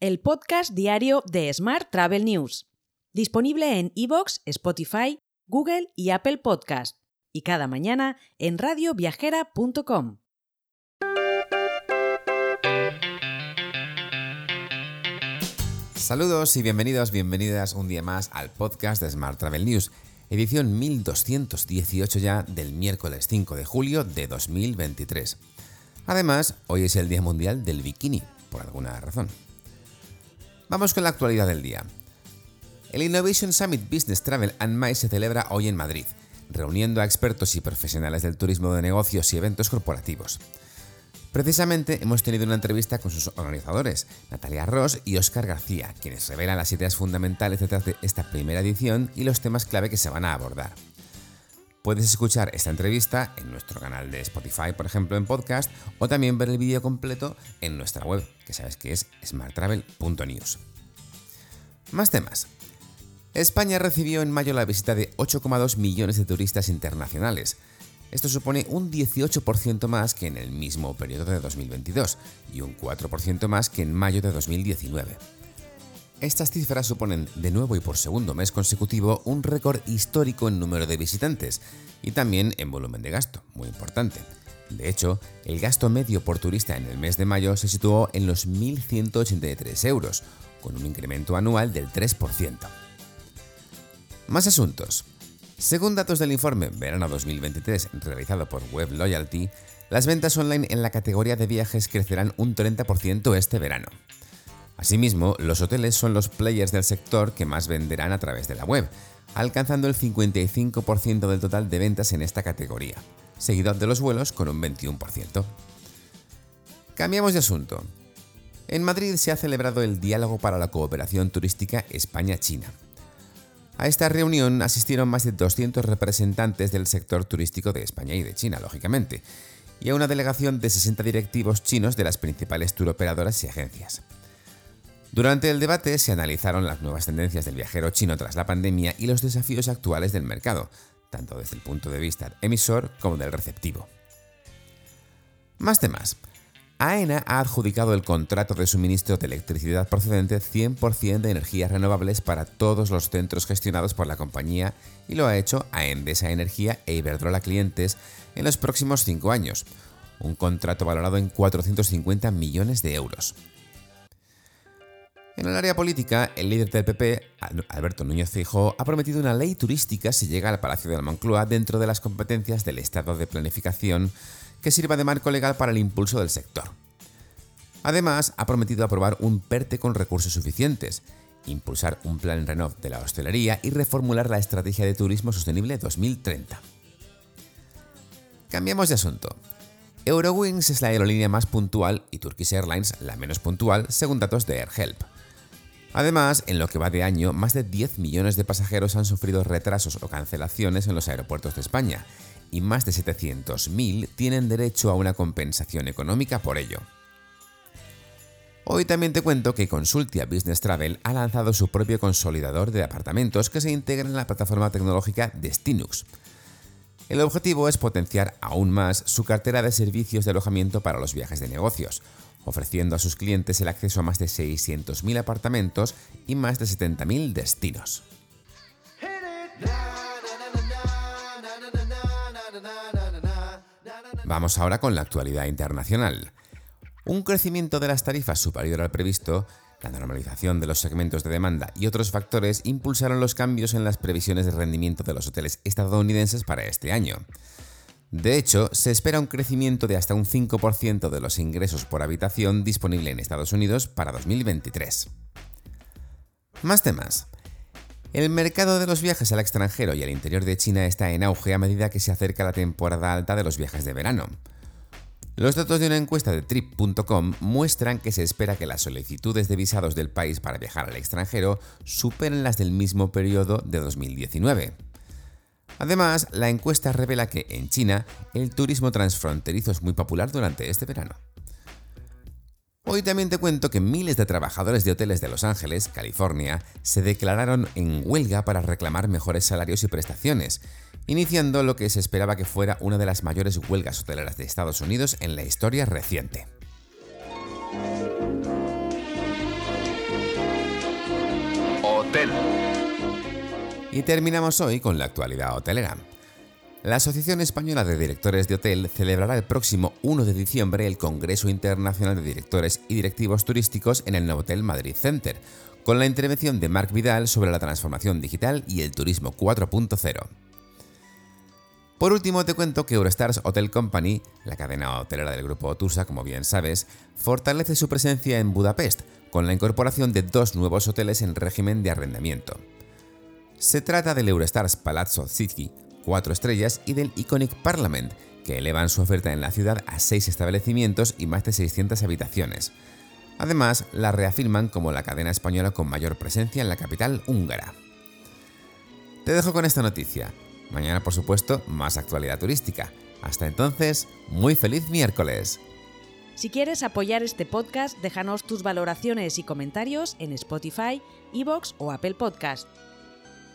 el podcast diario de Smart Travel News, disponible en iVoox, Spotify, Google y Apple Podcast, y cada mañana en radioviajera.com. Saludos y bienvenidos, bienvenidas un día más al podcast de Smart Travel News, edición 1218 ya del miércoles 5 de julio de 2023. Además, hoy es el Día Mundial del Bikini, por alguna razón. Vamos con la actualidad del día. El Innovation Summit Business Travel and MICE se celebra hoy en Madrid, reuniendo a expertos y profesionales del turismo de negocios y eventos corporativos. Precisamente hemos tenido una entrevista con sus organizadores, Natalia Ross y Óscar García, quienes revelan las ideas fundamentales detrás de esta primera edición y los temas clave que se van a abordar. Puedes escuchar esta entrevista en nuestro canal de Spotify, por ejemplo, en podcast, o también ver el vídeo completo en nuestra web, que sabes que es smarttravel.news. Más temas. España recibió en mayo la visita de 8,2 millones de turistas internacionales. Esto supone un 18% más que en el mismo periodo de 2022 y un 4% más que en mayo de 2019. Estas cifras suponen de nuevo y por segundo mes consecutivo un récord histórico en número de visitantes y también en volumen de gasto, muy importante. De hecho, el gasto medio por turista en el mes de mayo se situó en los 1.183 euros, con un incremento anual del 3%. Más asuntos. Según datos del informe Verano 2023 realizado por Web Loyalty, las ventas online en la categoría de viajes crecerán un 30% este verano. Asimismo, los hoteles son los players del sector que más venderán a través de la web, alcanzando el 55% del total de ventas en esta categoría, seguido de los vuelos con un 21%. Cambiamos de asunto. En Madrid se ha celebrado el Diálogo para la Cooperación Turística España-China. A esta reunión asistieron más de 200 representantes del sector turístico de España y de China, lógicamente, y a una delegación de 60 directivos chinos de las principales turoperadoras y agencias. Durante el debate se analizaron las nuevas tendencias del viajero chino tras la pandemia y los desafíos actuales del mercado, tanto desde el punto de vista emisor como del receptivo. Más temas. AENA ha adjudicado el contrato de suministro de electricidad procedente 100% de energías renovables para todos los centros gestionados por la compañía y lo ha hecho a Endesa Energía e Iberdrola Clientes en los próximos cinco años, un contrato valorado en 450 millones de euros. En el área política, el líder del PP, Alberto Núñez Feijóo, ha prometido una ley turística si llega al Palacio de la Moncloa dentro de las competencias del Estado de Planificación que sirva de marco legal para el impulso del sector. Además, ha prometido aprobar un PERTE con recursos suficientes, impulsar un plan renov de la hostelería y reformular la estrategia de turismo sostenible 2030. Cambiamos de asunto. Eurowings es la aerolínea más puntual y Turkish Airlines la menos puntual según datos de AirHelp. Además, en lo que va de año, más de 10 millones de pasajeros han sufrido retrasos o cancelaciones en los aeropuertos de España, y más de 700.000 tienen derecho a una compensación económica por ello. Hoy también te cuento que Consultia Business Travel ha lanzado su propio consolidador de apartamentos que se integra en la plataforma tecnológica Destinux. El objetivo es potenciar aún más su cartera de servicios de alojamiento para los viajes de negocios, ofreciendo a sus clientes el acceso a más de 600.000 apartamentos y más de 70.000 destinos. Vamos ahora con la actualidad internacional. Un crecimiento de las tarifas superior al previsto, la normalización de los segmentos de demanda y otros factores impulsaron los cambios en las previsiones de rendimiento de los hoteles estadounidenses para este año. De hecho, se espera un crecimiento de hasta un 5% de los ingresos por habitación disponible en Estados Unidos para 2023. Más temas. El mercado de los viajes al extranjero y al interior de China está en auge a medida que se acerca la temporada alta de los viajes de verano. Los datos de una encuesta de trip.com muestran que se espera que las solicitudes de visados del país para viajar al extranjero superen las del mismo periodo de 2019. Además, la encuesta revela que en China el turismo transfronterizo es muy popular durante este verano. Hoy también te cuento que miles de trabajadores de hoteles de Los Ángeles, California, se declararon en huelga para reclamar mejores salarios y prestaciones, iniciando lo que se esperaba que fuera una de las mayores huelgas hoteleras de Estados Unidos en la historia reciente. Y terminamos hoy con la actualidad hotelera. La Asociación Española de Directores de Hotel celebrará el próximo 1 de diciembre el Congreso Internacional de Directores y Directivos Turísticos en el Novotel Madrid Center, con la intervención de Marc Vidal sobre la transformación digital y el turismo 4.0. Por último, te cuento que Eurostars Hotel Company, la cadena hotelera del grupo Otusa, como bien sabes, fortalece su presencia en Budapest con la incorporación de dos nuevos hoteles en régimen de arrendamiento. Se trata del Eurostars Palazzo City, 4 estrellas, y del Iconic Parliament, que elevan su oferta en la ciudad a 6 establecimientos y más de 600 habitaciones. Además, la reafirman como la cadena española con mayor presencia en la capital húngara. Te dejo con esta noticia. Mañana, por supuesto, más actualidad turística. Hasta entonces, muy feliz miércoles. Si quieres apoyar este podcast, déjanos tus valoraciones y comentarios en Spotify, Evox o Apple Podcast.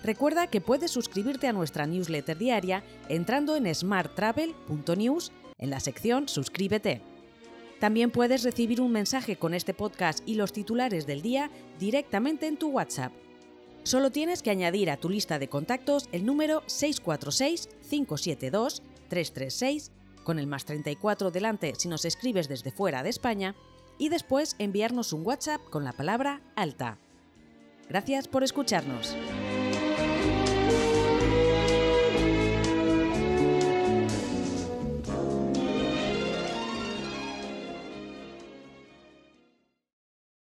Recuerda que puedes suscribirte a nuestra newsletter diaria entrando en smarttravel.news en la sección Suscríbete. También puedes recibir un mensaje con este podcast y los titulares del día directamente en tu WhatsApp. Solo tienes que añadir a tu lista de contactos el número 646-572-336 con el más 34 delante si nos escribes desde fuera de España y después enviarnos un WhatsApp con la palabra alta. Gracias por escucharnos.